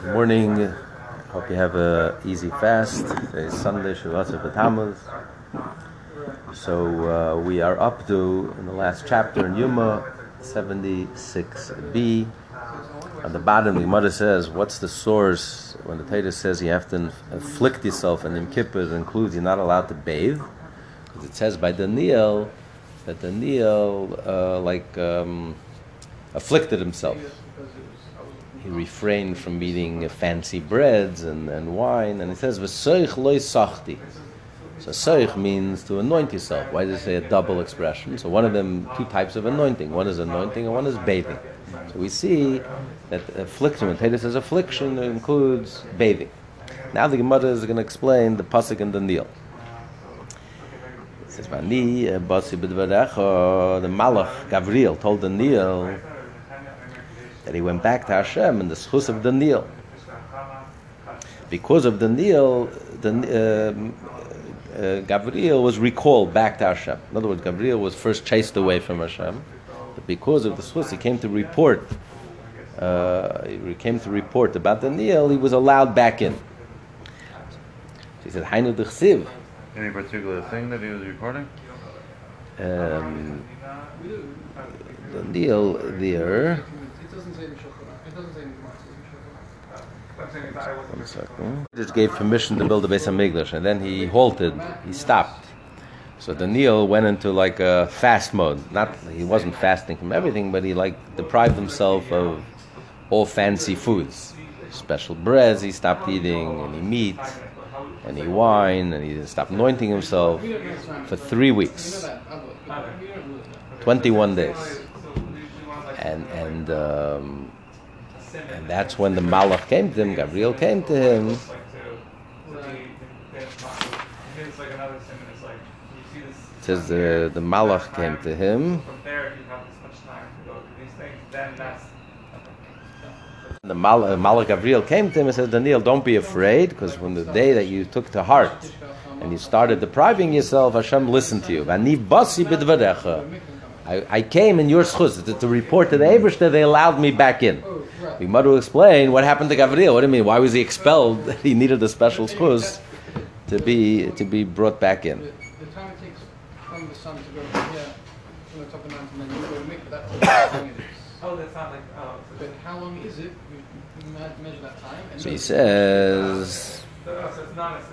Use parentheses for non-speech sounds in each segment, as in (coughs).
Good morning. Hope you have a easy fast. It's Sunday, Shivasa B'Tammuz. So uh, we are up to in the last chapter in Yuma 76b. On the bottom, the Gemara says, "What's the source when the Torah says you have to afflict yourself and in Kippur it includes you're not allowed to bathe?" Because it says by Daniel that Daniel uh, like um, afflicted himself he refrained from eating fancy breads and, and wine, and he says, "V'soich loy sachti." So soich means to anoint yourself. Why does it say a double expression? So one of them, two types of anointing. One is anointing, and one is bathing. So we see that affliction, when says affliction, includes bathing. Now the Gemara is going to explain the pasuk and Daniel. It says, "Vani eh, basi b'dvarecha." The Malach Gabriel told Daniel that he went back to Hashem in the schus of the Daniel. Because of Daniel, the, uh, uh, Gabriel was recalled back to Hashem. In other words, Gabriel was first chased away from Hashem, but because of the schus, he came to report. Uh, he came to report about the Daniel. He was allowed back in. He said, "Hainu d'chsiv." Any particular thing that he was reporting? Um, Daniel there. He just gave permission to build the Beis Hamikdash, and then he halted. He stopped. So Daniel went into like a fast mode. Not he wasn't fasting from everything, but he like deprived himself of all fancy foods, special breads. He stopped eating, any meat, any wine, and he stopped anointing himself for three weeks, twenty-one days, and and. Um, and that's when the Malach came to him, Gabriel came to him. It's like another sin, it's like you see this. It says the, the Malach came to him. From there, if you have this much time to go through these things, then that's. The Mal- uh, Malach Gabriel came to him and said, Daniel, don't be afraid, because from the day that you took to heart and you started depriving yourself, Hashem listened to you. V'ani basi b'dvarecha. I, I came in your schus to, to report to the Ebershter, they allowed me back in. Oh, the Gemara will explain what happened to Gabriel. What do you mean? Why was he expelled? (laughs) he needed a special schus to be to be brought back in. The, the time it takes from the sun to go from here, from the top of the mountain, then you go to Mikvah, that's (coughs) how long it is. Oh, that's not like. Oh, so, But how long is it? You, you measure that time. And So he says, oh, so it's not a sin.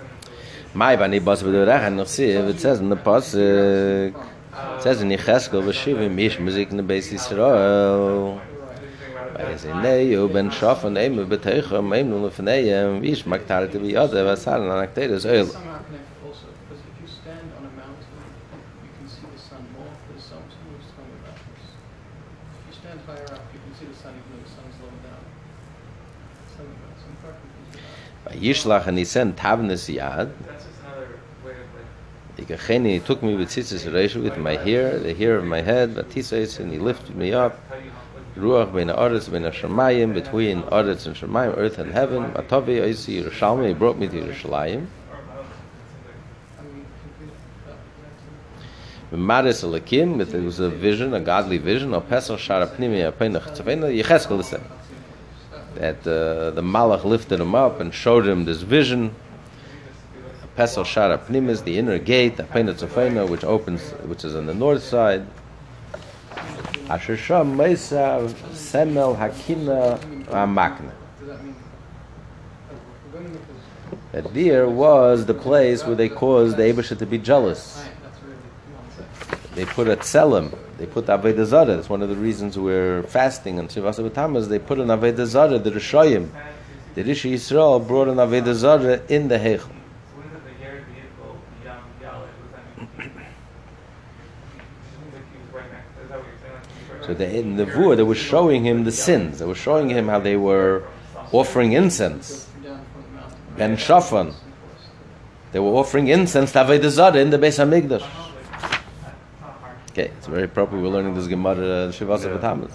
"My bani bas b'dvarecha nechsiv." It says in the pasuk. It says in vashiv im ish muzik ne beis Yisrael. Weil es in neyo ben schoffen eime beteiche am um eim nun af neyem ish magtarete vi yode vassalen an akteres oil. Yishlach and he sent Tavnes Yad, like. Ikacheni he took me with tzitzis reishu with my hair, the hair of my head, vatisais, and he lifted me up. Ruach ben Aretz ben Hashemayim, between Aretz and Shemayim, earth and heaven. Matavi Oisi Yerushalmi, he brought me to Yerushalayim. I mean, complete that. Maris Alakim, it was a vision, a godly vision, of Pesach Shara Pnimi Apenach Tzavena, Yecheskel said that uh, the Malach lifted him up and showed him this vision. Pesach Shara Pnim is the inner gate, Apenach Tzavena, which opens, which is on the north side. Asher Sham Mesa Semel Hakina Amakna. Does that there was the place where they caused the Abisha to be jealous. They put a tselem. They put Avodah Zarah. That's one of the reasons we're fasting on B'Tammuz. They put an Avodah Zarah, the Rishayim. The Rishi Yisrael brought an Avodah Zarah in the Heichel. So the, in the Vur, they were showing him the sins. They were showing him how they were offering incense. The. Ben Shafan. They were offering incense to Avodah Zarah in the Beis Hamikdash. Okay, it's very proper. We're learning this Gemara uh, Shivasa B'Tammuz.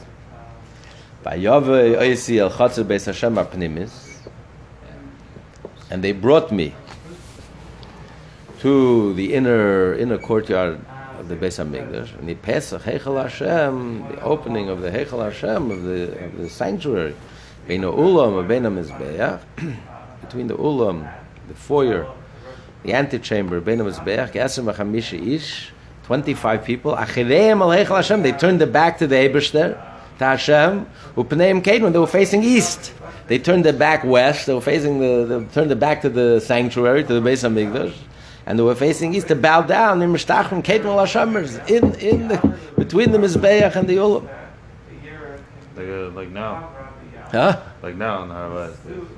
Vayave Oisi El Chatzer Beis Hashem Apnimis. And they brought me to the inner inner courtyard of the Beis Hamikdash, and the Pesach Heichel Hashem, the opening of the Heichel Hashem of the of the sanctuary. Bein ulam and mizbeach, (clears throat) between the ulam, the foyer, the antechamber, bein mizbeach, ge'asem v'chamisha ish, 25 people, achireim al Hashem, they turned their back to the Ebershter, to Hashem, u'pneim kedman, they were facing east. They turned their back west, they were facing the, they turned their back to the sanctuary, to the Beis HaMikdash, and they were facing east to bow down in Mishtachim Kedman Hashemers, in, in the, between the Mizbeach and the Ulam. Like, uh, like now. Huh? Like now in Harvard,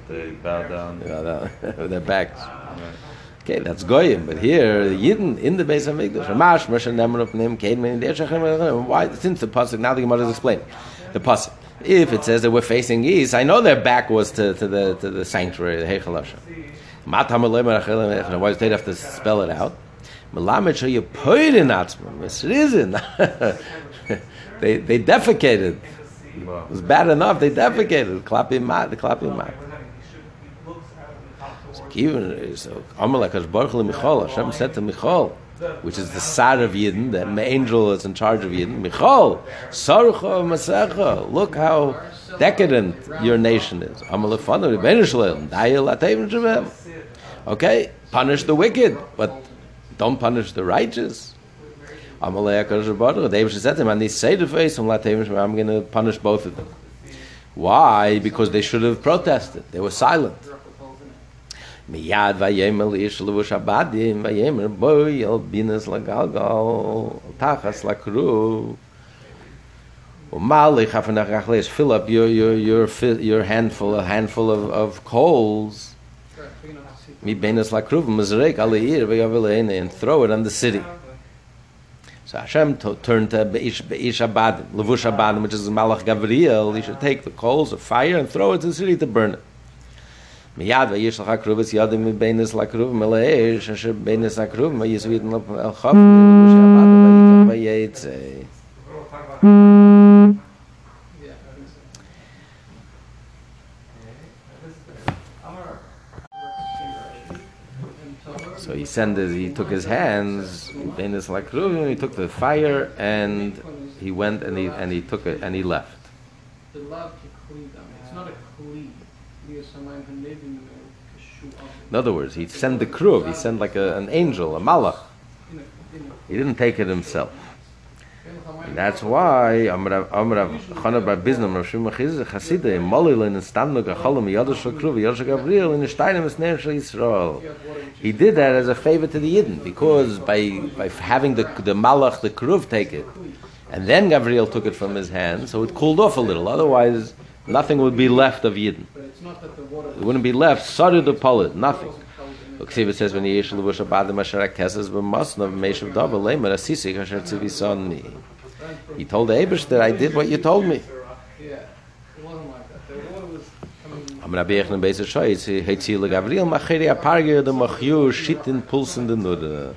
they, they bow down. Yeah, that- (laughs) with their backs. Right. Okay, that's Goyim, but here, the Yidden in the Beis HaMikdash, Ramash, Moshe of Nim, Kedman, the Eshachem, why, since the Pasuk, now the Gemara is explaining, the Pasuk. If it says that we're facing east, I know their back was to, to the to the sanctuary, the Heichal Hashem. Why does they have to spell it out? (laughs) They they defecated. It was bad enough. They defecated. Klapping mat. The klapping mat. So, Hu Hashem said to Michal, which is the side of Yidden, the angel is in charge of Yidden. Michal, Sarcha Masecha. Look how decadent your nation is. Okay, punish the wicked, but don't punish the righteous. I'm going to punish both of them. Why? Because they should have protested. They were silent. מיד ויאמר איש לבוש הבדים ויאמר בואי אל בינס לגלגל תחס לכרוב ומלך half an hour fill up your your your fi- your handful a handful of, of coals Correct, big enough to see. mi benes lakruv mizrek alle ir veyavel and throw it on the city so Hashem to, turned to Beish Beish Abadim, Levush Abadim, which is Malach Gavriel. He should take the coals of fire and throw it to the city to burn it. מיד ויש לך קרובס ידם מבינס לקרוב מלאש אשר בינס הקרוב ויסביתן אל חוף לבוש הבד ויקח ויצא Yeah, I think so. And so he sent his, he took his hands beinus lakruv and he took the fire and he went and he and he took it and he left The love to kli them. It's not a in other words he sent the kruv he sent like a, an angel a malach he didn't take it himself And that's why Amrav Amrav Chana Bar Biznam Rav Shimon Chasida in Molil in Stamnu Gacholam Yodah Shakruv Yodah Gabriel in Steinem Esner Shal Yisrael. He did that as a favor to the Yidden because by by having the the Malach the Kruv take it, and then Gabriel took it from his hand, so it cooled off a little. Otherwise, nothing would be left of. But it's not the water. It wouldn't be left. Sorry to Polit, nothing. wasn't held in Look, see, it says when Yesh Levush Abadim Asher Akesses B'Masnav Meshav Davar Leimer Asisi Asher Tzivisani. He told the Abish that I did what you told me. Yeah, it wasn't like that. The water was coming. Yechon Beis Shoyz, he heit sie le Gabriel macheri aparge de machyu shitin pulsen de nude.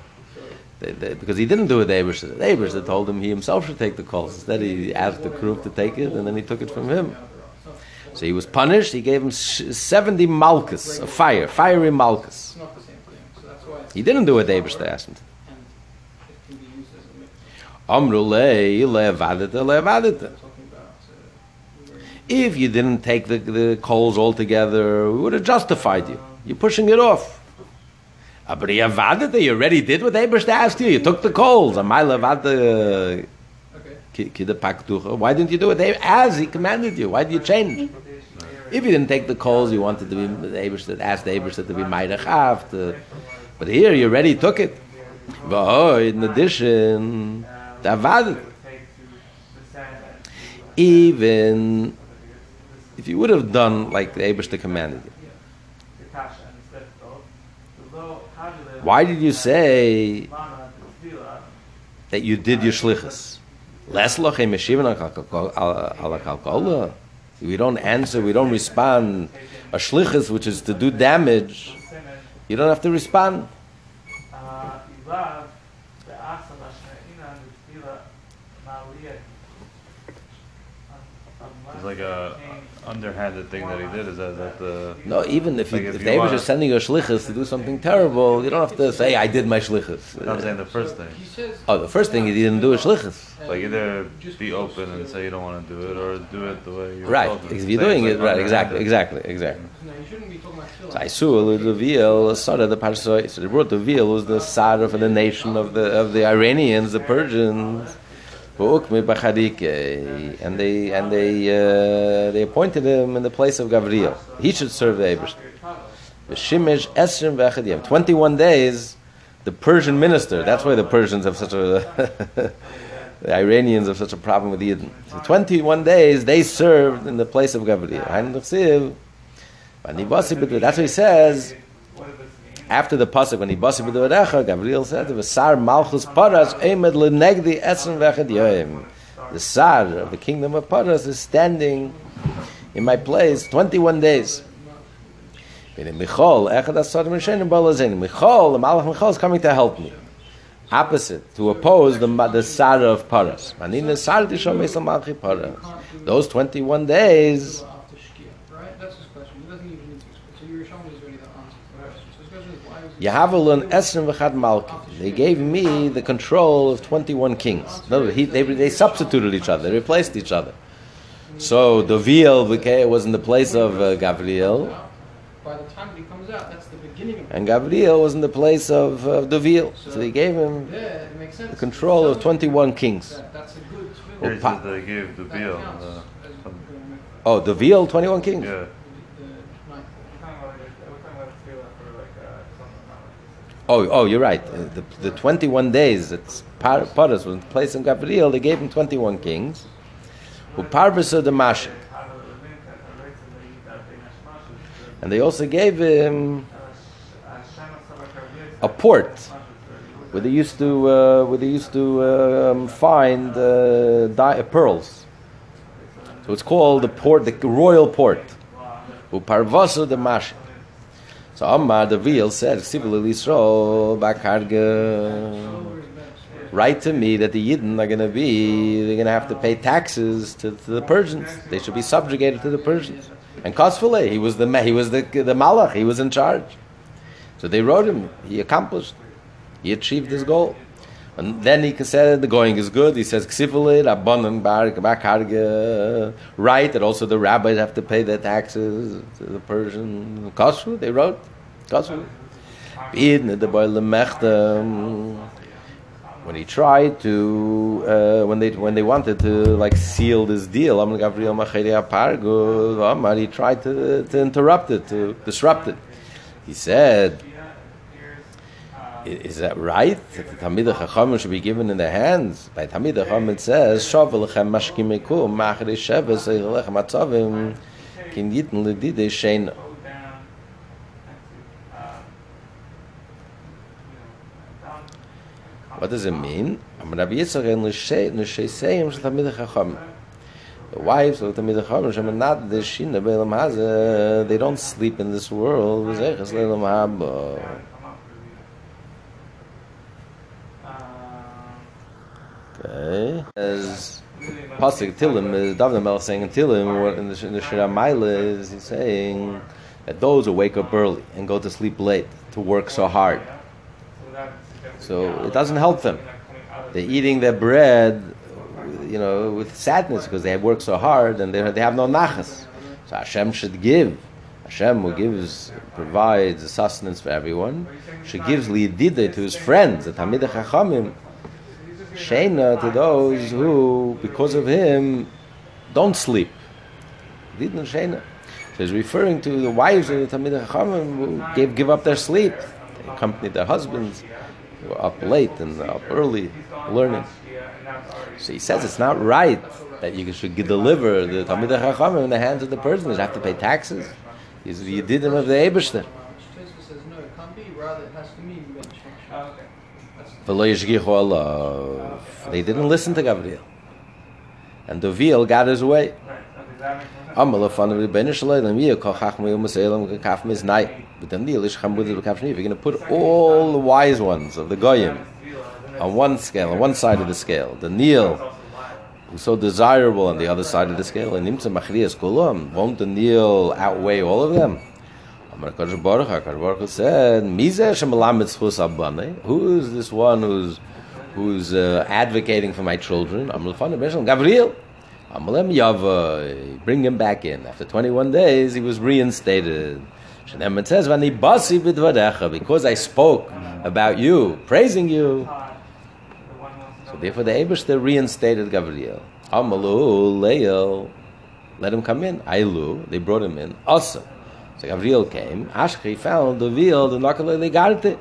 They- they- Because he didn't do it, the Abish. The Abish that told him he himself should take the calls. Instead, he asked the crew to take it, and then he took it from him. So he was punished. He gave him 70 malchus of fire, fiery malchus. It's not the same thing. So that's why it's, He didn't do what Abish asked him to. and it can be used as a mix. Amru le, le'avadete, le'avadete. I'm talking about. Uh, where- If you didn't take the, the coals altogether, we would have justified you. You're pushing it off. But you already did what Abish asked you. You took the coals. Am I levade okay. kida pakducha? Why didn't you do it as he commanded you? Why did you change? If you didn't take the coals, you wanted to be the Abish that asked the Abish to be ma'irachav. to- But here, you already took it. But in addition, the avadete. Even if you would have done like the Abish commanded you. Why did you say that you did your shlichus? Less lochem yeshivan ala kalkola. We don't answer, we don't respond. A shlichus, which is to do damage, you don't have to respond. It's like a, underhanded thing that he did is that, that the No, even if, Like you, if if you the Abish wanna- is sending your shlichus to do something terrible, you don't have to say, I did my shlichus. I'm saying the first thing. He says. Oh, the first thing he didn't do is shlichus. Like either just be open and say you don't want to do it, or do it the way you were Right, told if you're Say doing it, like right, exactly, exactly, exactly. No, you shouldn't be talking about So tefillah. I saw Doviel, Sara the Parsoi. So they brought Doviel was the Sara of the nation of the of the Iranians, the Persians. B'charike. And they and they uh, they appointed him in the place of Gavriel. He should serve the. V'shimesh esrim. Twenty-one days, the Persian minister. That's why the Persians have such a. (laughs) the Iranians have such a problem with Eden. So twenty-one days they served in the place of Gavriel. That's what he says. After the pasuk when he basi b'devarecha, Gabriel said, "The sar malchus paras emed lenegdi esen v'echad yoim." The sar of the kingdom of Paras is standing in my place twenty-one days. And Michal, echad asar m'shenim balazin. Michal, the malach Michal is coming to help me. Opposite, to oppose the the sar of Paras. Manina sar tishom esel malchi Paras. Those twenty-one days. Yahavalun Esrim v'chad Malki. They gave me the control of 21 kings. No, he, they, they substituted each other, they replaced each other. So Doviel became, was in the place of uh, Gabriel, By the time he comes out, that's the beginning of and Gabriel was in the place of uh, Doviel. So they gave him Yeah, it makes sense. the control of 21 kings. That, that's a good Here tefillah. pa- they gave the That bill. The, as, um, Oh, Doviel, 21 kings? yeah. the ninth. We're talking about like, we're talking about tefillah for like uh, something not like Oh, oh, you're right. Uh, The, the 21 days that Par- Paras was in the place of Gabriel, they gave him 21 kings. Who Parvasa the Mashik. And they also gave him a port where they used to uh, where they used to um, find uh, di- uh, pearls. So it's called the port, the royal port. Uparvasa the mash. So Ammar the veal said, "Sivil Yisrael bakarga." Write to me that the Yidden are going to be they're going to have to pay taxes to, to the Persians. They should be subjugated to the Persians. And Kosfule, he was the he was the the malach. He was in charge. So they wrote him. He accomplished. He achieved his goal. And then he said the going is good. He says bar bakarga. Right that also the rabbis have to pay their taxes to the Persian Kosfu. They wrote lemechtem. When he tried to, uh, when they when they wanted to like seal this deal, he tried to, to interrupt it, to disrupt it. He said, "I- "Is that right? That the Talmid Chachamim should be given in their hands?" By Talmid Chachamim it says, "Shavel lechem mashkim mekum machri sheves lechem atzavim kin yitn ledide sheina." go down and down What does it mean? Amar Rabbi Yitzchak en l'shei- l'sheiseim shel Talmid Chachamim. The wives of the Talmid Chachamim not the shina be'elam hazeh, they don't sleep in this world. V'zeches le'elam haba. Okay. As Pasuk Tilim, David Melech saying in Tilim, in the, in the Shira Maila is he's saying that those who wake up early and go to sleep late to work so hard, so it doesn't help them. They're eating their bread, you know, with sadness because they have worked so hard and they they have no nachas. So Hashem should give. Hashem, who gives, provides sustenance for everyone, she gives liyadide to his friends, the Talmid Chachamim, Sheina to those who, because of him, don't sleep. Didn't Sheina. So he's referring to the wives of the Talmid Chachamim who gave, give up their sleep. They accompanied their husbands. They were up late and up early learning. So he says it's not right that you should deliver the Talmid Chachamim in the hands of the Persians. You have to pay taxes. He's the Yedidim of the Eberster. They didn't listen to Gabriel. And the Doviel got his way. Shni, you're going to put all the wise ones of the Goyim on one scale, on one side of the scale. Daniel who's so desirable on the other side of the scale. And won't Daniel outweigh all of them? Amar Kadosh Baruch HaKadosh Baruch Hu said, Mizeh? Who is this one who's who's uh, advocating for my children? Amar Lefanav Beshel Gabriel. Amalem Yava, bring him back in. After 21 days, he was reinstated. It says, because I spoke about you, praising you. So therefore, the Eibushter reinstated Gabriel. Amalu Leil, let him come in. Ailu, they brought him in. Also, so Gabriel came. Ashki found the veil, the nakalele garte.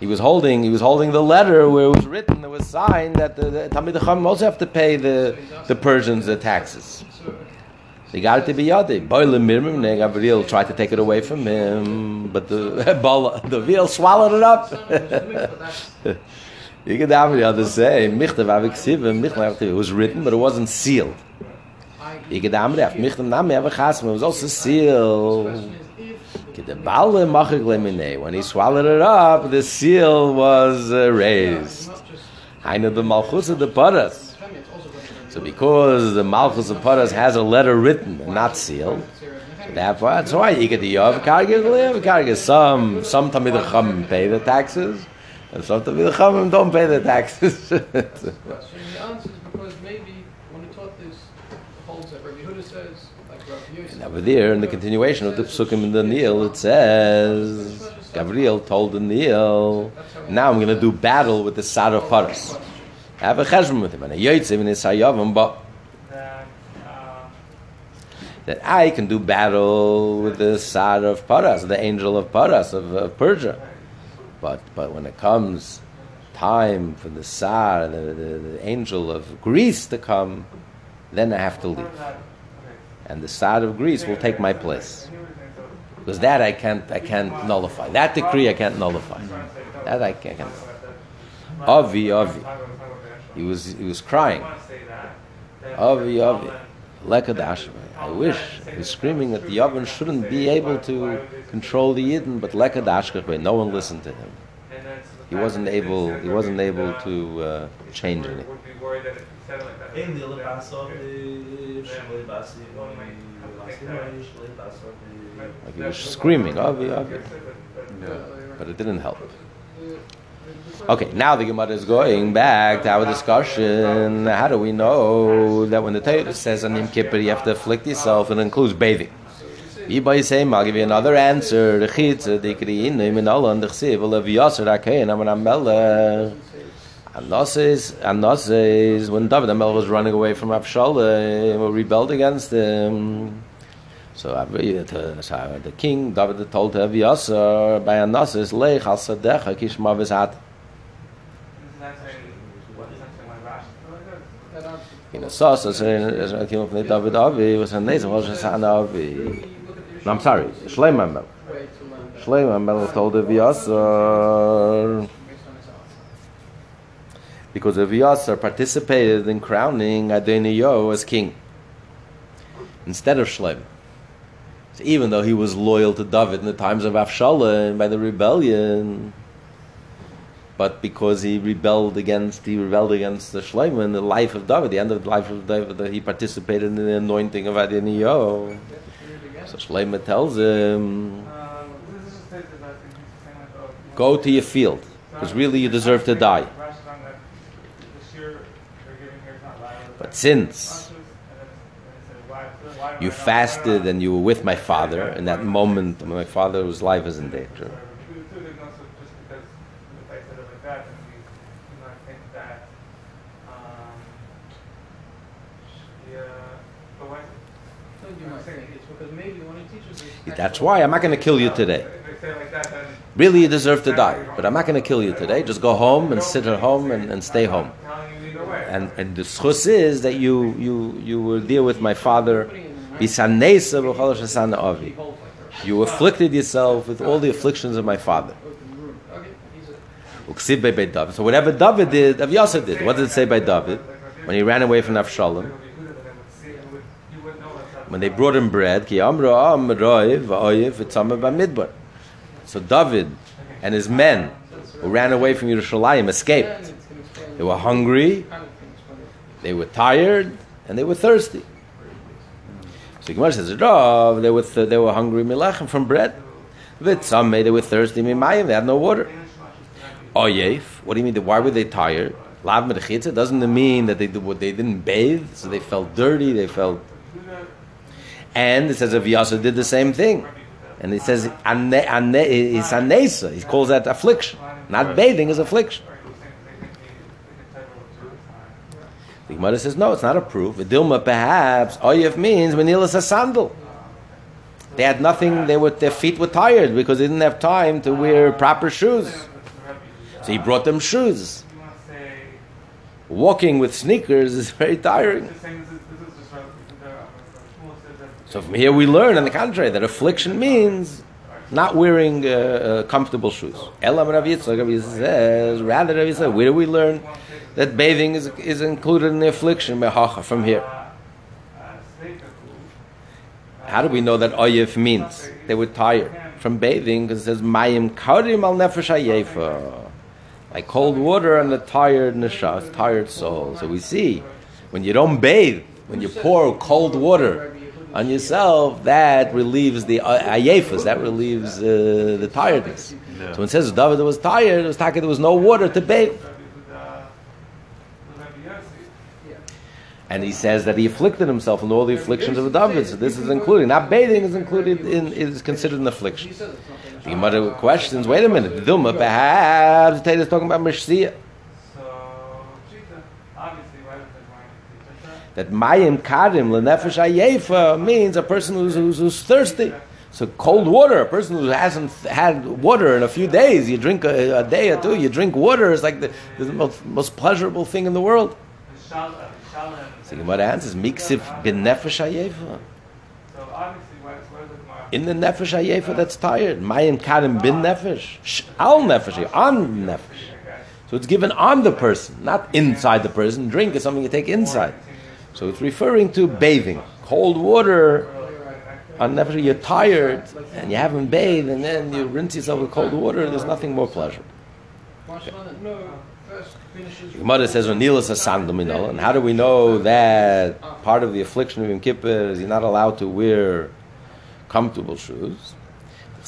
He was holding. He was holding the letter where it was written. It was signed that the, the Talmid Chacham also have to pay the the Persians the taxes. So, be yadi. Boile mirmim, ne Gabriel tried to take it away from him, but the (laughs) ball, the veil swallowed it up. (laughs) You could have the other say, Michtav Aviksivim, Michtav it was written, but it wasn't sealed. You could have that. Michtav Nami Avichasim, it was also sealed. The Baal When he swallowed it up, the seal was uh, raised. Haina the Malchus of the Paras. So because the Malchus of Paras has a letter written not sealed, so therefore that's why you get the Yov Kargis, Lev Kargis. Some some Tamid Chum pay the taxes, and some Tamid Chum don't pay the taxes. (laughs) Over there, in the continuation of the Psukim in Daniel, it says Gabriel told the Nil, "Now I'm going to do battle with the Sar of Paras. I have a cheshbon with him, and a yotzim and a sayavim, but That, that I can do battle with the Sar of Paras, the angel of Paras of, of Persia. But but when it comes time for the Sar, the, the, the angel of Greece to come, then I have to leave, and the Sar of Greece will take my place." Because that I can't, I can't nullify. That decree I can't nullify. That I can't. Avi, Avi. He was, he was crying. Avi, Avi. Lekadash. I wish. He was screaming that the Yavin shouldn't be able to control the Yidden, but Lekadash, no one listened to him. He wasn't able, he wasn't able to uh, change anything אין לי לבסוף, שלוי בסי, שלוי בסוף. Like he was screaming, Avi, Avi. But it didn't help. Okay, now the Gemara is going back to our discussion. How do we know that when the Torah says on Yom Kippur you have to afflict yourself, it includes bathing? Yibai same, I'll give you another answer. And Anoses, when David Amel was running away from Avshalom, or rebelled against him. So the king, David told Aviasar, by Anoses, Lech al sadecha kishma v'zat. In a sauce, as a king of David Avi, was a nation, was a Avi. I'm sorry, Shleim Amel. Shleim Amel told Aviasar, because Aviasar participated in crowning Adoniyo as king instead of Shleim. So even though he was loyal to David in the times of Avshalom by the rebellion, but because he rebelled against he rebelled against the Shlomo in the life of David, the end of the life of David, he participated in the anointing of Adoniyo. So Shlomo tells him, "Go to your field, because really you deserve to die." But since you fasted and you were with my father in that moment when my father's life is in danger. That's why I'm not going to kill you today. Really, you deserve to die, but I'm not going to kill you today. Just go home and sit at home and, and stay home. And, and the schus is that you, you, you were there with my father. You afflicted yourself with all the afflictions of my father. So whatever David did, Avyasa did. What did it say by David? When he ran away from Avshalom. When they brought him bread. So David and his men who ran away from Yerushalayim escaped. They were hungry They were tired and they were thirsty. So Gemara says, Rav, they were th- they were hungry milachem from bread. With some they were thirsty mimayim. They had no water. Oyef. What do you mean? Why were they tired? Lav medechitza doesn't mean that they they didn't bathe, so they felt dirty. They felt. And it says if Yasa did the same thing, and it says ane, ane, it's anesa. He calls that affliction. Not bathing is affliction. The Gemara says no, it's not a proof. Dilma perhaps Oyef means Manilas a sandal. They had nothing. They were their feet were tired because they didn't have time to wear proper shoes. So he brought them shoes. Walking with sneakers is very tiring. So from here we learn, on the contrary, that affliction means not wearing uh, uh, comfortable shoes. Elam Rav Yitzchak says, rather Rav Yitzchak, where do we learn that bathing is, is included in the affliction mehacha from here? How do we know that oyef means they were tired from bathing? Because it says mayim karim al nefesh like cold water on the tired neshas, tired soul. So we see when you don't bathe, when you pour cold water on yourself, that relieves the uh, ayefas, that relieves uh, the tiredness. Yeah. So when it says David was tired, it was talking there was no water to bathe. And he says that he afflicted himself in all the afflictions of David. So this is including. Not bathing is included in is considered an affliction. He says it's. The Gemara questions, wait a minute, Dilma, perhaps is talking about Meshia. That Mayim Karim Lenefesh Ayefa means a person who's, who's, who's thirsty. So cold water, a person who hasn't had water in a few days, you drink a, a day or two, you drink water, is like the, the most, most pleasurable thing in the world. So Gemara answers, Miksif bin Nefesh Ayefa. In the Nefesh Ayefa that's tired. Mayim Karim bin Nefesh. Sh- Al Nefesh, on Nefesh. So it's given on the person, not inside the person. Drink is something you take inside. So it's referring to bathing. Cold water Nefesh, you're tired and you haven't bathed and then you rinse yourself with cold water, there's nothing more first finishes. Gemara says. And how do we know that part of the affliction of Yom Kippur is you're not allowed to wear comfortable shoes?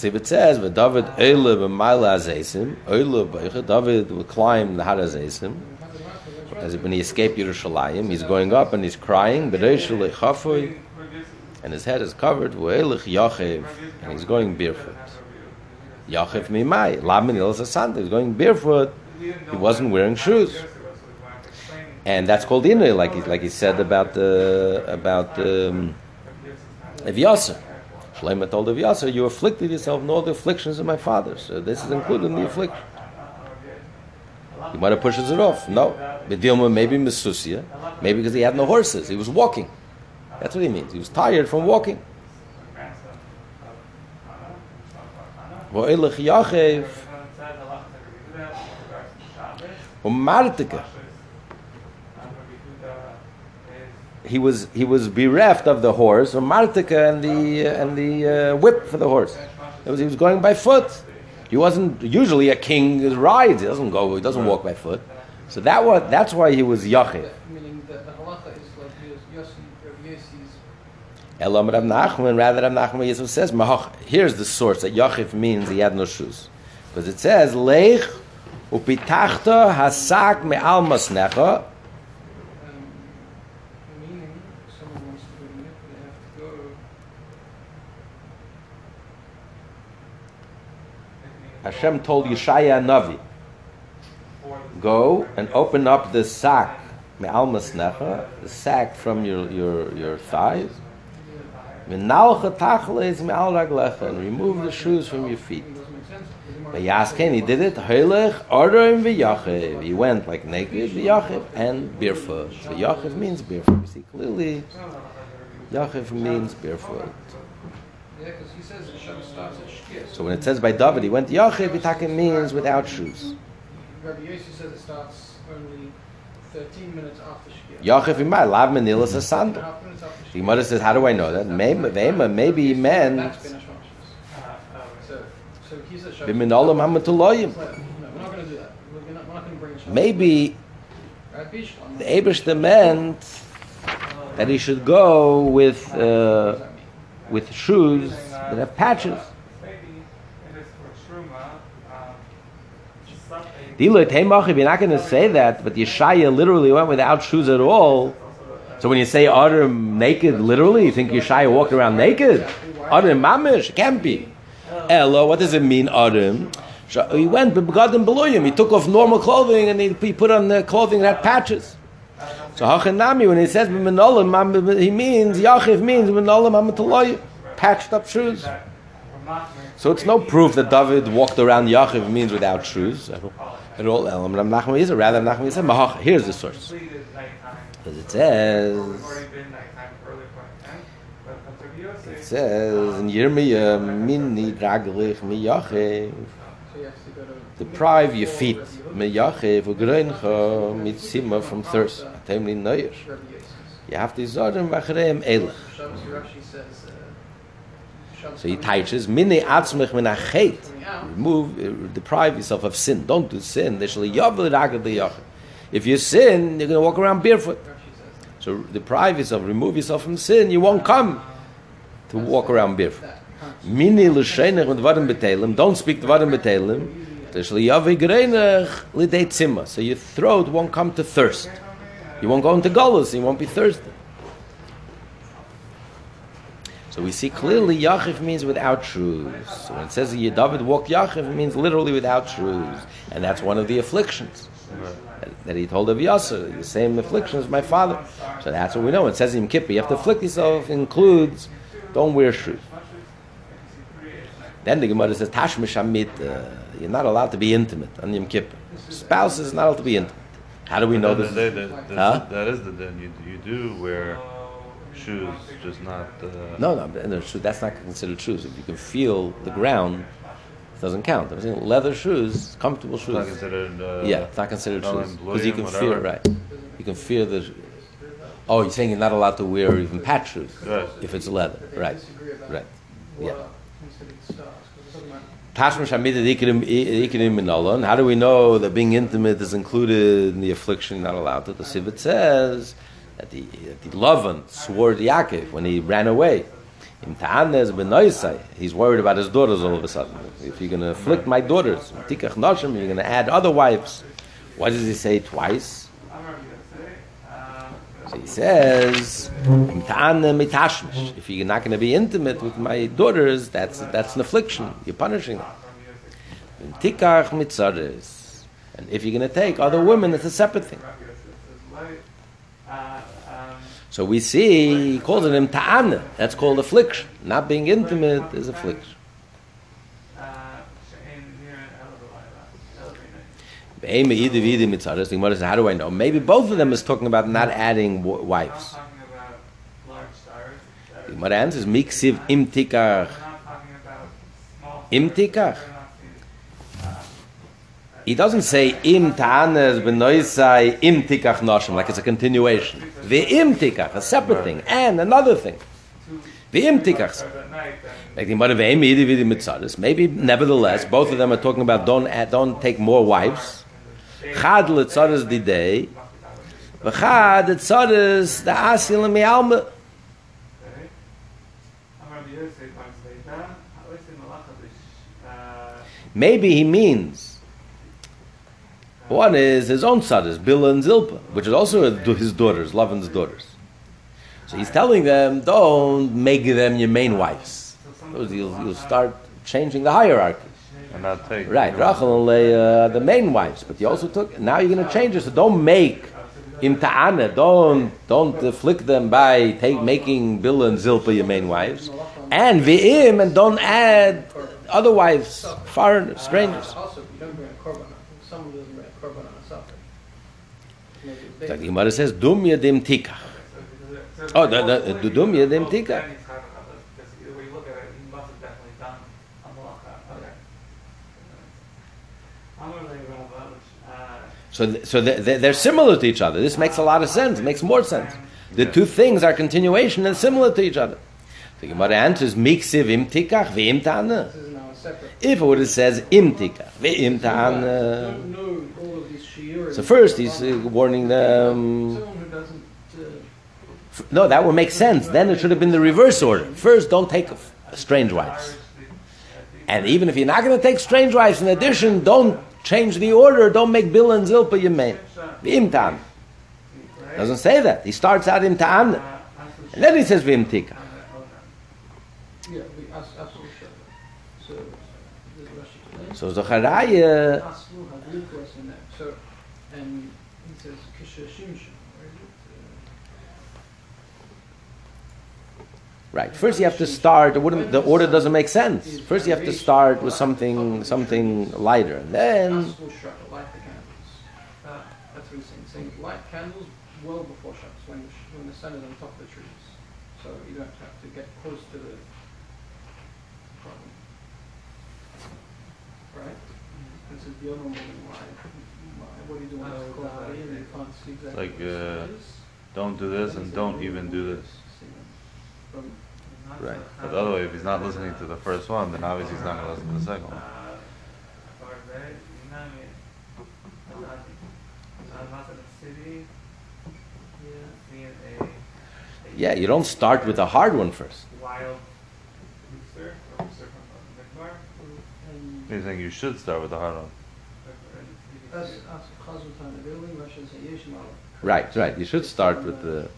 It says, "David Eile b'mayla azesim, Eile b'eicha." David will climb the Har. As when he escaped Yerushalayim, he's going up and he's crying, and his head is covered and he's going barefoot. Yachev mimai, lamin ilas asanda. He's going barefoot. He wasn't wearing shoes. And that's called inui, like he, like he said about the about um, Eviasa. Shlomo told Eviasa, "You afflicted yourself in all the afflictions of my father." So this is included in the affliction. He might have pushes it off. No, Bedilma maybe Mesusia, maybe because he had no horses. He was walking. That's what he means. He was tired from walking. He was he was bereft of the horse, or martika and the uh, and the uh, whip for the horse. Was, he was going by foot. He wasn't usually a king rides. He doesn't go. He doesn't walk by foot. So that was that's why he was yachid. Meaning that the halacha is like Yossi, Elam Rav Nachman, rather Rav Nachman Yisrael says, Mahach, here's the source that Yachif means he had no shoes. Because it says, Leich upitachta hasak me'al masnecha. um, meaning someone wants to go to Mikveh, they have to go. Hashem told Yeshaya Navi, go and open up the sack, me'al masnecha, the sack from your, your, your thighs, V'nalcha tachleis me'al raglecha, and remove the shoes from your feet. But Yasken, he did it. Heilech, Arim v'yachiv. He went like naked, v'yachiv, and barefoot. So yachiv means barefoot. You see clearly, yachiv means barefoot. Yeah, because he says it starts at Shkia. So when it says by David, he went yachiv, it means without shoes. Rabbi Yossi says it starts only 13 minutes after Shkia. Yachiv imay, lav menilas a sandal. a after The. Gemara says, how do I know that? Maybe, maybe, he meant That's Ben Hashemash's. So, so he says Shabbos. b'minolam hamatuloyim. No, we're not going to do that. We're not, we're not going to bring a Shabbos. Maybe Right? Rabbi Ishmael. The Ebershter meant that he should go with uh, with shoes that have patches. You're not going to say that, but Yeshaya literally went without shoes at all. So when you say Adam naked, literally, you think Yeshaya walked around naked? Adam mamish, can't be. Elo, what does it mean, Adam? He went begotten below him. He took off normal clothing and he put on the clothing that had patches. So Hachanami, when he says b'menolim, he means Yachiv means b'menolim amataloy, patched up shoes. So it's no proof that David walked around Yachiv means without shoes at all. At all. Elam Ram Nachman Yisrael. Rather, Nachman Yisrael. Mahach. Here's the source. Because it says, in. But it says in Yirmiyah, Minni draglich mi Yachiv. deprive your feet. Me yache vo grein kha mit sima from thirst temli neyer you have to zorgen vachrem el so he teaches mini arts mich mit nach geht move uh, deprive yourself of sin. Don't do sin. They shall yavel rag de yach if you sin you're going to walk around barefoot. So the yourself of remove yourself from sin. You won't come to walk around barefoot. Mini le shener und warum betelem don't speak warum betelem So your throat won't come to thirst. You won't go into gullus. You won't be thirsty. So we see clearly Yachiv means without shoes. So when it says David walked Yachiv, means literally without shoes. And that's one of the afflictions that- he told of Yasser, the same affliction as my father. So that's what we know. It says in Kippur, you have to afflict yourself, includes don't wear shoes. Then the Gemara says, Tashmish Amit, uh, you're not allowed to be intimate on Yom Kippur. Spouse is not allowed to be intimate. How do we know this? end of the day, that, that's, Huh? that is the din. You, you do wear shoes, just not. Uh, No, no, no, that's not considered shoes. If you can feel the ground, it doesn't count. I'm saying leather shoes, comfortable It's not shoes. considered. Uh, Yeah, it's not considered shoes because you can feel whatever. right. You can feel the. Oh, you're saying you're not allowed to wear even patch shoes Right. if it's leather, right? Right. Yeah. How do we know that being intimate is included in the affliction not allowed to? The Sivit says that the, that the Lavan swore to Yaakov when he ran away. He's worried about his daughters all of a sudden. If you're going to afflict my daughters, you're going to add other wives. Why does he say twice? So he says, "Im ta'ana mitashmish." if you're not going to be intimate with my daughters, that's that's an affliction. You're punishing them. Im tikach mitzares. And if you're going to take other women, it's a separate thing. So we see he calls it im ta'ana. That's called affliction. Not being intimate is affliction. How do I know? Maybe both of them is talking about not adding w- wives. talking about large stars. that The Gemara answers, miksiv im tikach. We're not talking about small stars. tikach. They're not seen. Uh, He doesn't say im ta'anes benoisai im tikach noshim, like it's a continuation. The im tikach, a separate thing, and another thing. The im tikach. stars at night, then Like the Gemara ve'im yidi vidi. Maybe, nevertheless, both of them are talking about don't don't take more wives. Chad di mi'alma. Okay. I'm Rabbi Yosef, I'm Zayda. How is it malacha bish? Uh, Maybe he means one is his own sons, Bila and Zilpa, which is also his daughters, Lavan's daughters. So he's telling them, don't make them your main wives. You'll start changing the hierarchy. And not take. Right, Rachel and Leah, the main wives, but you also took. Now you're going to change it, so don't make ta'ana. Don't don't afflict them by take making Bila and Zilpa your main wives, and v'im, and don't add other wives, foreigners, strangers. Uh, So the. Gemara says, "Dum yadim tikach." Oh, dum yadim tika. Then he's talking about this, because the way you look at it, he must have definitely done a malacha. Okay. I'm gonna say Rabba, which, uh, So, th- so they- they- they're similar to each other. This makes a lot of sense. It makes more sense. The two things are continuation and similar to each other. The Gemara answers, "Miksiv im tikach ve'im ta'ana." Is now a separate. If it would have says im tikach ve'im ta'ana, Don't know all of these shiurim So first he's uh, warning them. Someone who doesn't. Uh, No, that would make sense. Then it should have been the reverse order. First, don't take strange wives. And even if you're not going to take strange wives, in addition, don't change the order. Don't make Bill and Zilpa Yemen. V'imtan. Doesn't say that. He starts out in imtan. And then he says v'imtika. So, there. So, and he says kisha shimshon. Where is it? Right. First you have to start, it wouldn't, the order doesn't make sense. First you have to start with something, something lighter. And then, Aslu shaka, light the candles. Uh, that's what he's saying. Saying light candles well before Shabbos, when, the when the sun is on top of the trees. So you don't have to get close to the problem. Right? This is the other one, why, why, what are you doing? It's cloudy and you can't see exactly. like, where the sun uh. Don't do this and don't even do this. From Right. But the other way, if he's not listening to the first one, then obviously he's not going to listen to the second one. yeah, you don't start with the hard one first. Wild rooster, or rooster from Midbar. and He's saying you should start with the hard one. as as Chazutan building Russian say Yeshmal. Right, right. You should start with the,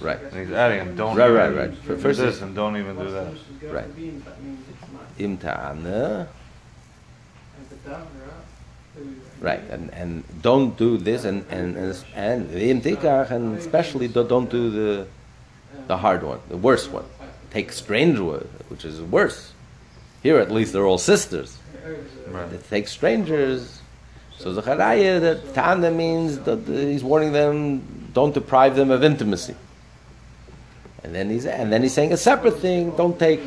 right. And he's adding him, don't Right, even right, right. do First this is- and don't even do that. Right. That means it's not. imtana. And the Davra, the- Right, and, and don't do this, and and and, and the imtikach, and especially don't, don't do the the hard one, the worst one. Take strange one, which is worse. Here, at least, they're all sisters. Right. They take strangers. So the Zechariah, that Tana means that uh, he's warning them, don't deprive them of intimacy. And then he's and then he's saying a separate thing. Don't take,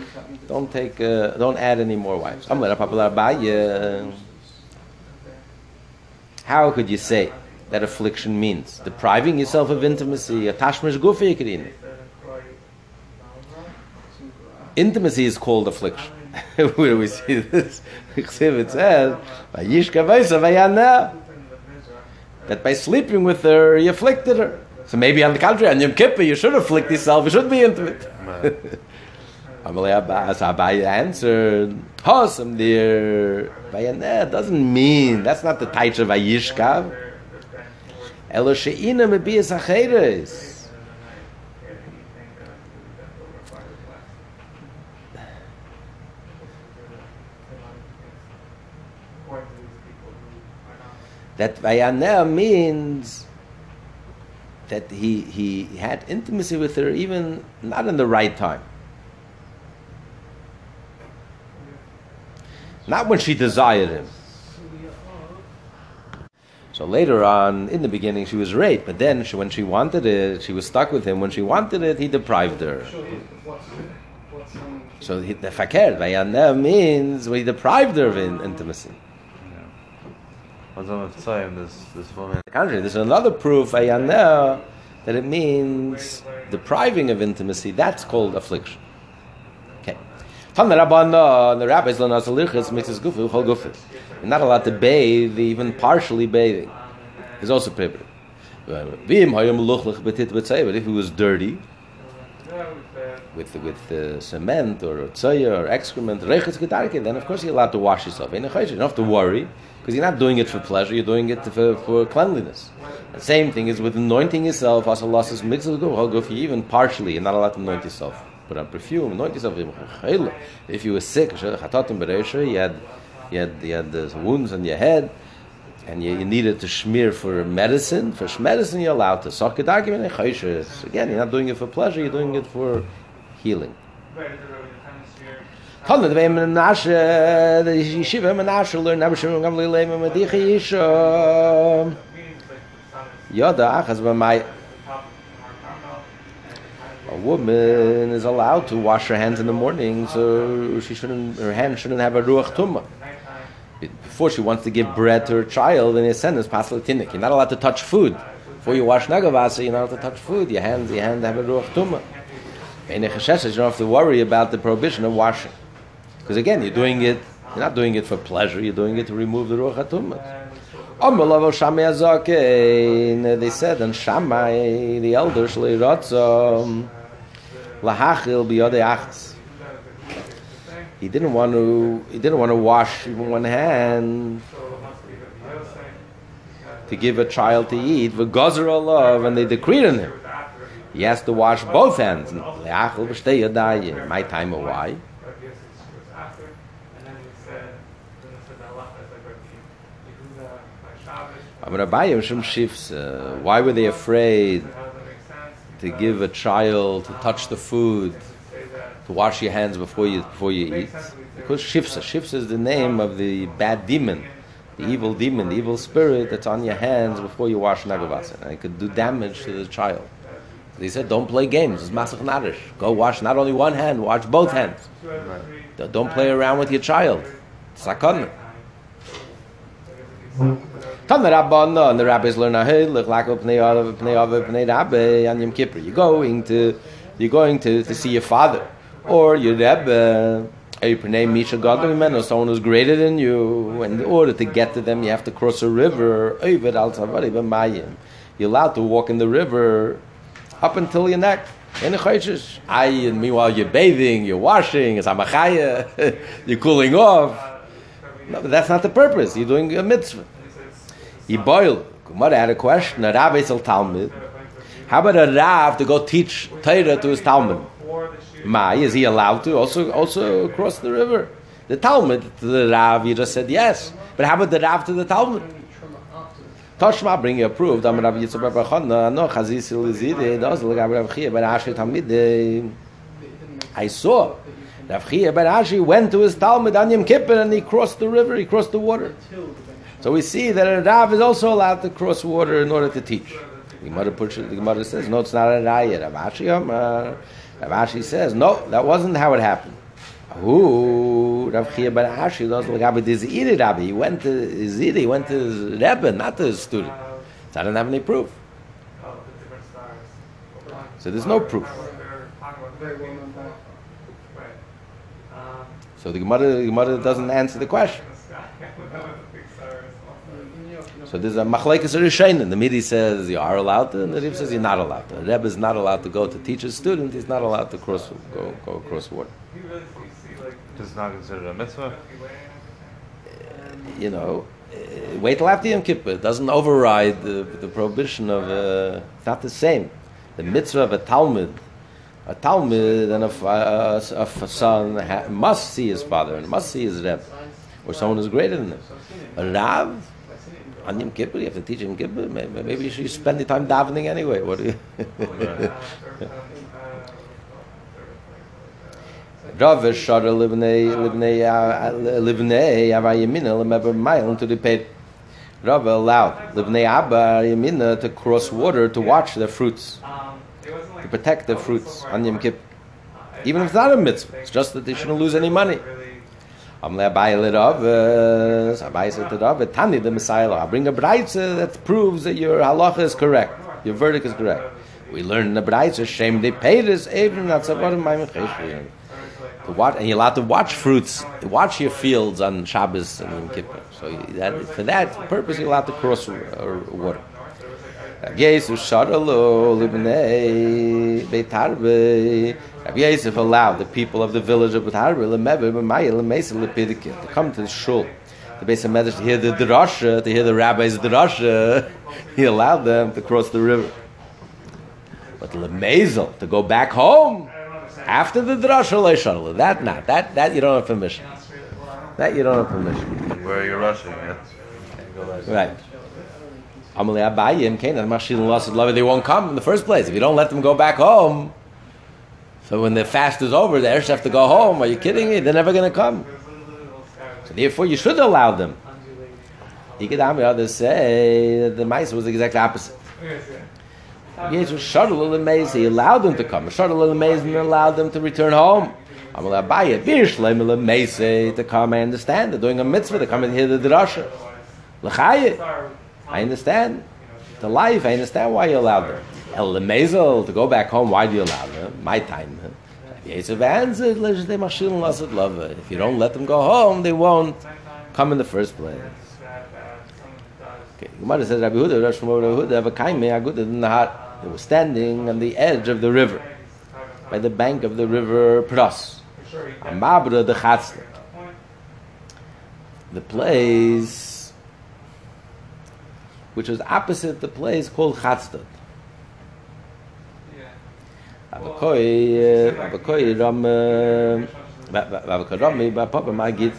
don't take, uh, don't add any more wives. Amar Papa Abaye. How could you say that affliction means depriving yourself of intimacy? A tashmish gufi yikrin. Intimacy is called affliction. (laughs) Where do we see this? (laughs) it says, "Vayishka vaysa vayana." That by sleeping with her, he afflicted her. So maybe on the contrary, on Yom Kippur, you should afflict yourself. You should be intimate. Amalei Abbas Abai answered, Hosam dear, Vayana doesn't mean, that's not the Taich of Vayishkav. Elo she'ina mebiyas acheres. That Vayana means that he, he had intimacy with her even not in the right time. Not when she desired him. So later on, in the beginning, she was raped, but then she, when she wanted it, she was stuck with him. When she wanted it, he deprived her. So he- the fakir, vayana means we deprived her of in, intimacy. This this woman? There's another proof, vayana, that it means depriving of intimacy. That's called affliction. Okay. The rabbis learn us lichas mitzvahs gufu chol. You're not allowed to bathe, even partially bathing. Is also prohibited. But if it was dirty, with with uh, cement or tzoya or excrement, rechetz gedarke, then of course you're allowed to wash yourself. You don't have to worry because you're not doing it for pleasure. You're doing it for, for cleanliness. The same thing is with anointing yourself. Mitzvah go go even partially. You're not allowed to anoint yourself. Put on perfume, anoint yourself. If you were sick, you had you had you had the wounds on your head. And you, you needed to smear for medicine. For medicine, you're allowed to. So Again, you're not doing it for pleasure. You're doing it for healing. Tana the Menashe, the yeshiva Menashe learned Rabbi Shimon Gamliel Leim Medicha Yisha. Yoda Achaz B'may. A woman is allowed to wash her hands in the morning, so she shouldn't. Her hands shouldn't have a ruach tumah. Before she wants to give bread to her child, in a sentence, pasal tinik. You're not allowed to touch food. Before you wash nagavasa, you're not allowed to touch food. Your hands, your hands have a ruach tumah. You don't have to worry about the prohibition of washing. Because again, you're doing it, you're not doing it for pleasure, you're doing it to remove the ruach Azaken, they said, and Shammai, the elder, Shlei Ratzom, Lahachil Biyodei Achas. He didn't want to. He didn't want to wash even one hand to give a child to eat. V'gozer love, and they decreed on him. He has to wash both hands. My time Shifs. uh, Why were they afraid to give a child to touch the food, to wash your hands before you before you eat? Because Shivasa. Shivasa is the name of the bad demon, the evil demon, the evil spirit that's on your hands before you wash nagavasa, and it could do damage to the child. They said, don't play games. It's masach narish. Go wash not only one hand, wash both hands. Don't play around with your child. Sakon. Tana Rabbana, and the rabbis learn ahead, look like av, pnei av, pnei on Yom Kippur. You're going to, you're going to, to see your father, or your rebbe, your pnei misha gadol or someone who's greater than you. In order to get to them, you have to cross a river. You're allowed to walk in the river up until your neck. In the chayshish. I, and meanwhile you're bathing, you're washing, it's amachaya, (laughs) you're cooling off. No, but that's not the purpose. You're doing a mitzvah. You boil. Gemara had a question. A Rav is a Talmud. How about a Rav to go teach Torah to his Talmud? Ma, is he allowed to also also cross the river? The Talmud to the Rav, you just said yes. But how about the Rav to the Talmud? Toshma bring you approved. I'm Rav Yitzchak Bar Chana, no chazis lizide, does look at Rav Chia, but Ashi Talmid. I saw Rav Chia Bar Ashi went to his Talmud on Yom Kippur and he crossed the river, he crossed the water. So we see that a Rav is also allowed to cross water in order to teach. The Gemara, puts, the Gemara says, no, it's not a Raya. Rav Ashi, Rav Ashi says, no, that wasn't how it happened. Who Rav Chia Bar Ashi look at his Ziri Rabbi. He went to Ziri, he went to his Rebbe, not to his student. So I don't have any proof. So there's no proof. So the Gemara, the Gemara doesn't answer the question. So there's a machlekes rishain. The Midi says you are allowed to, and the Rib says you're not allowed to. The Rebbe is not allowed to go to teach a student. He's not allowed to cross go go across water. This is not considered a mitzvah. You know, uh, wait till after Yom Kippur. It doesn't override the, the prohibition of. Uh, it's not the same. The mitzvah of a Talmud, a Talmud and a, a, a son ha, must see his father and must see his Rebbe, or someone who's greater than him. A Rav on Yom Kippur, you have to teach Yom Kippur. Maybe, maybe you should spend the time davening anyway. What do you? (laughs) Rav Shara Livnei Livnei Avayimina Lemeber Mile into the pit. Rav allowed Livnei Abba Yamina to cross water to watch their fruits, to protect their fruits on Yom Kippur. Even if it's not a mitzvah, it's just that they shouldn't lose any money. I'm Abai lit Rav. Abai said to Rav, Tani the Messiah. I bring a brayza that proves that your halacha is correct, your verdict is correct. We learn in the brayza, shame they paid us even not so to watch, and you're allowed to watch fruits, watch your fields on Shabbos and Yom Kippur. So that, for that purpose, you're allowed to cross uh, water. Sharalo Libnei Beitarbe. Rabbi Yosef allowed the people of the village of Beitarbe Lemever B'Maya Lemesa Lepidike to come to the shul, the base of Medrash to hear the drasha, to hear the rabbis drasha. (laughs) He allowed them to cross the river. But Lemezel to go back home after the drasha. That not that that you don't have permission. That you don't have permission. Where are you're rushing, yeah. Right. Amalei Abayim Canaan Mashil lost love. They won't come in the first place if you don't let them go back home. So when the fast is over, the Eresh have to go home. Are you kidding me? They're never going to come. So therefore, you should allow them. You could others say that the mice was the exact opposite. Jesus shuttle the maze. He allowed them to come. Shuttle the maze and allowed them to return home. Amalei Abayim Birshleim maze to come. I understand. They're doing a mitzvah. They come and hear the drasha. L'chayit. I understand the life. I understand why you allowed them. El Mazel to go back home. Why do you allow them? My time. If you don't let them go home, they won't come in the first place. Okay, Gemara says Rabbi Huda, Rabbi Huda, Vakaime Aguda Nahat. They were standing on the edge of the river, by the bank of the river Pras. The Chatzla. The place which was opposite the place called Chatzlad. Avakoi, Avakoi Ram, Avakoi Rami, Papa Magid.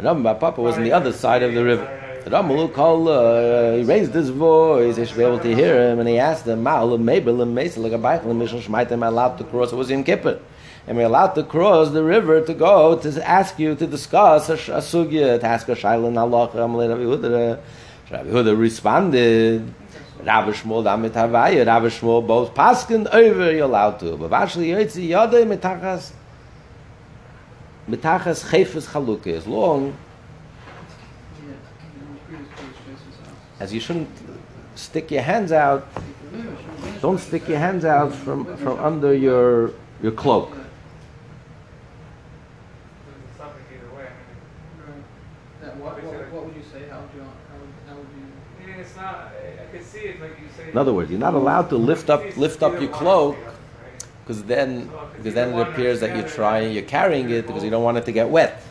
Ram Papa was on the other side of the river. Ramul called, uh, he raised his voice, he should be able to hear him, and he asked him, Ma'al, Mabel, Mesa, like a Beichel, Mishal Shmaita, am I allowed to cross? It was in Kippur. Am I allowed to cross the river to go to ask you to discuss a, a sugya, to ask a shaila in Allah, Amalei Rabbi Huda. Rabbi Huda responded, Rabbi Shmuel damit Havaya, Rabbi Shmuel both paskin over, allowed to. But actually, Yotzi Yodei mitachas, mitachas chefes chaluke, as long Yeah, on the previous page, Jason's house. as you shouldn't stick your hands out, don't stick your hands out from, from under your, your cloak. In other words, you're not allowed to lift up, lift up your cloak, because then, because then it appears that you're trying, you're carrying it because you don't want it to get wet.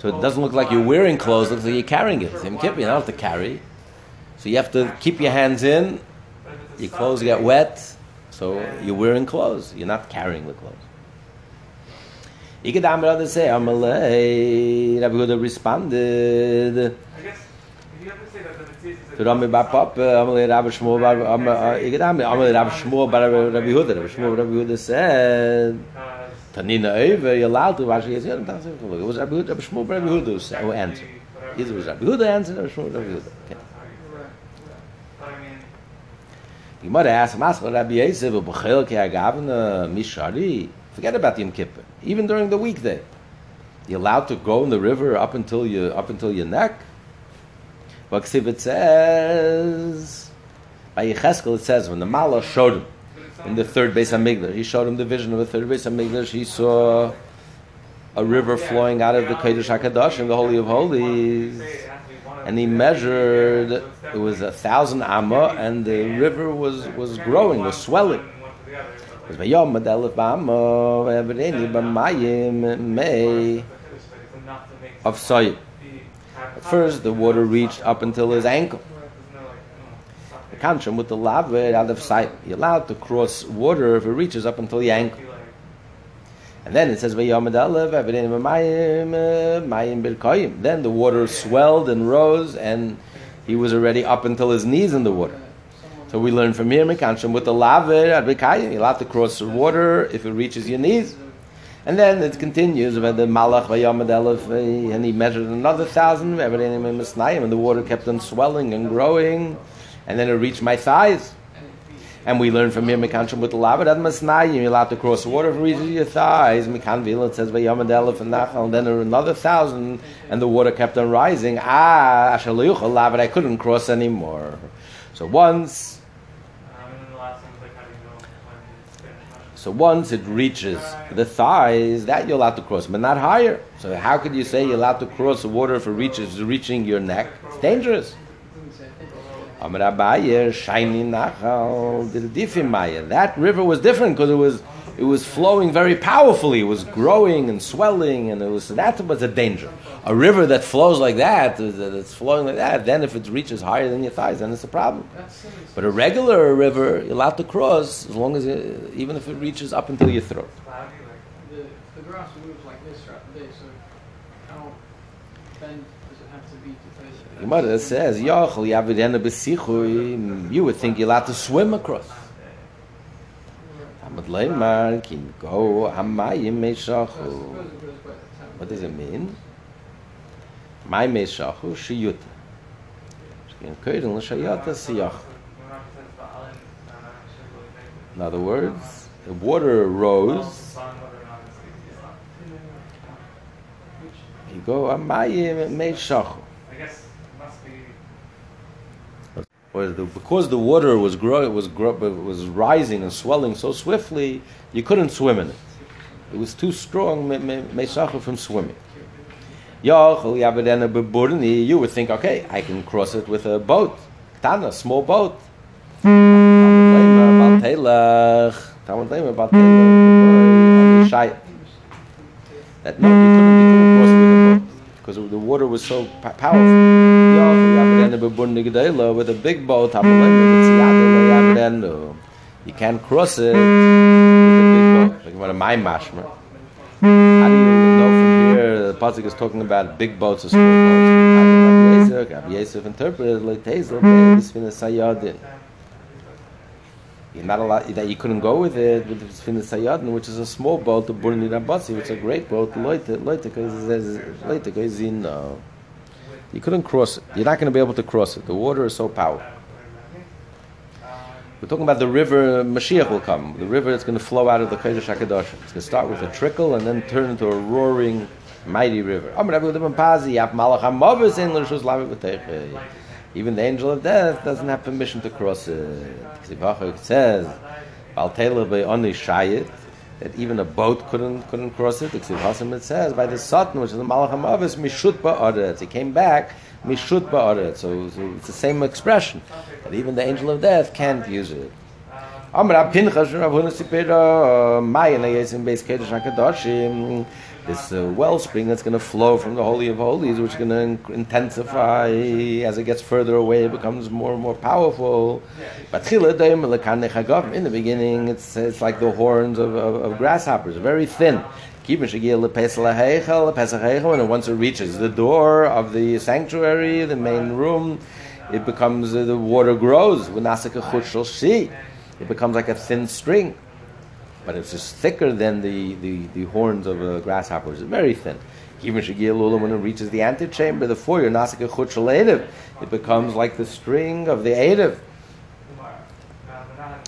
So it doesn't look like you're wearing clothes, it looks like you're carrying it. Same kippur, you don't have to carry. So you have to keep your hands in, your clothes get wet, so you're wearing clothes. You're not carrying the clothes. Ikadam rather say, Amalei, Rabbi responded. I guess if you have to say that the to Rami Bar Papa, Amalei Rabbi Shmuel Bar, Am- uh, Amalei Rabbi Shmuel Bar Rabbi Huda. Rabbi Shmuel Rabbi Huda said, Tanina over, you're allowed to wash your hands. It was Rabbi Huda, Rabbi Shmuel Bar Rabbi Huda who oh, who answered. Either was Rabbi Huda answered, Rabbi Shmuel Rabbi Huda. Okay. Gemara asks, Maschal Rabbi Yosef, B'chel ki agavna mishari. Forget about the Yom Kippur. Even during the weekday, you're allowed to go in the river up until your up until your neck. But Ksiv it says by Yecheskel it says when the Malach showed him in the third base of Migdash, he showed him the vision of the third base of Migdash. He saw a river flowing out of the Kodesh Hakadosh in the Holy of Holies. and he measured it was a thousand amma and the river was was growing was swelling of at first the water reached up until his ankle. The kansham with the lava out of sight. You're allowed to cross water if it reaches up until the ankle. And then it says then the water swelled and rose and he was already up until his knees in the water. So we learn from here, Mekanshim, with the Bekayim, you'll have to cross water if it reaches your knees. And then it continues about the Malach Vayamad eh, and he measured another thousand, and the water kept on swelling and growing, and then it reached my thighs. And we learn from here, Mekanshim, with the laver at Misnayim, you'll have to cross water if it reaches your thighs. Vila, it says and Nachal, and then another thousand, and the water kept on rising. Ah, Ashaluyuchal laver, I couldn't cross anymore. So once So once it reaches the thighs, that you're allowed to cross, but not higher. So how could you say you're allowed to cross the water if it reaches reaching your neck? It's dangerous. That river was different because it was it was flowing very powerfully. It was growing and swelling, and it was that was a danger. A river that flows like that, that's flowing like that, then if it reaches higher than your thighs, then it's a problem. But a regular river, you're allowed to cross as long as it, even if it reaches up until your throat. Cloudy, The, the grass moves like this throughout the day, so how bend does it have to be to face it? Says, "Yochel yavidena b'sichui." You would think you're allowed to swim across. Amad leimar kim go hamayim meishachu. Suppose it goes wet, it's happening. What does it mean? My meishachu shiyuta. In other words, the water rose. You go be. Whereas the, because the water was grow, was grow, was rising and swelling so swiftly, you couldn't swim in it. It was too strong, me- me- from swimming. You would think, okay, I can cross it with a boat. Tana, small boat. That no, you couldn't, cross it with a boat because the water was so powerful. With a big boat. You can't cross it with a big boat. A. How do you know the pasuk is talking about big boats or small boats? Rabbi Yosef, interpreted like Tezel, Bisfina Sayadin. You're not allowed that you couldn't go with it with Bisfina Sayadin, which is a small boat, the Burni Rabasi, which is a great boat. Loite, Loite, no. You couldn't cross it. You're not going to be able to cross it. The water is so powerful. We're talking about the river Mashiach will come. The river that's going to flow out of the Kodesh HaKadosh. It's going to start with a trickle and then turn into a roaring, mighty river. Even the angel of death doesn't have permission to cross it. It says, that even a boat couldn't couldn't cross it. It says by the Satan, which is the Malach HaMavis, Mishut Ba'aretz. He came back, Mishut Ba'aretz. So, so it's the same expression. That even the angel of death can't use it. Amr Pinchas Rav Huna Sipira Mayan Yesim Beis Kedesh Hakadoshim. This uh, wellspring that's going to flow from the Holy of Holies, which is going to intensify as it gets further away, it becomes more and more powerful. But in the beginning, it's, it's like the horns of, of, of grasshoppers, very thin. It once it reaches the door of the sanctuary, the main room, it becomes uh, the water grows. It becomes like a thin string, but it's just thicker than the, the, the horns of a grasshopper. It's very thin. Even when it reaches the antechamber, the foyer, it becomes like the string of the Erev,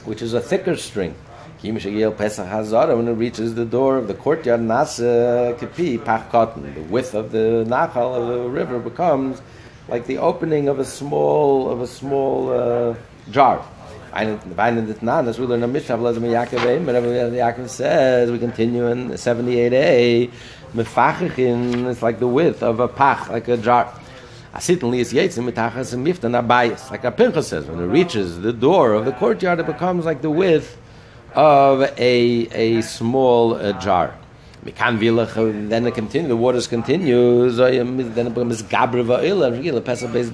which is a thicker string. When it reaches the door of the courtyard, nasa kipi pach the width of the nachal of the river becomes like the opening of a small of a small uh, jar. That's we learn a Mishnah. Whenever Yaakov says, we continue in 78a. Mefachichin is like the width of a pach, like a jar. Asitin lias yetzim mitachas miftan abayis. Like a Pinchas says, when it reaches the door of the courtyard, it becomes like the width of a a small uh, jar. Then it continues, the waters continue. Then it becomes Gabra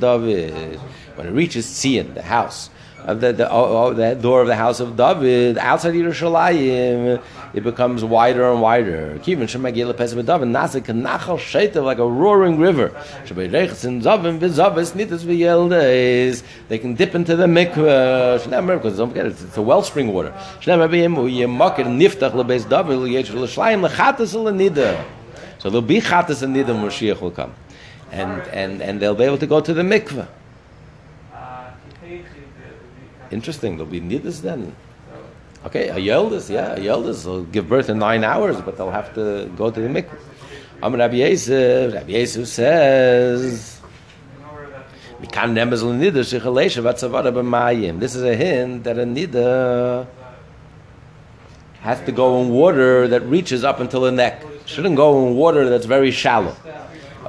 David. When it reaches Tzion, the house of the, the, oh, oh, the door of the house of David outside Yerushalayim, it becomes wider and wider. Kivin shemagil pesach David nasa kanachal sheitav like a roaring river. Shebeirechs zavim v'zavis nitas v'yeldes. They can dip into the mikveh. Because don't forget it's, a wellspring water. So there'll be chatas and nida when Mashiach will come, and and and they'll be able to go to the mikveh. Interesting. There'll be nidus then. Okay, a yeldis, yeah, a yeldis will give birth in nine hours, but they'll have to go to the mikveh. I'm Rabbi Yosef. Rabbi Yosef says, This is a hint that a nida has to go in water that reaches up until the neck. Shouldn't go in water that's very shallow.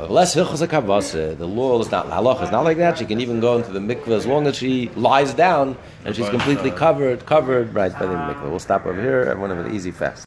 Less The law is not halach is not like that. She can even go into the mikveh as long as she lies down and she's completely covered covered right by the mikveh. We'll stop over here. Everyone have an easy fast.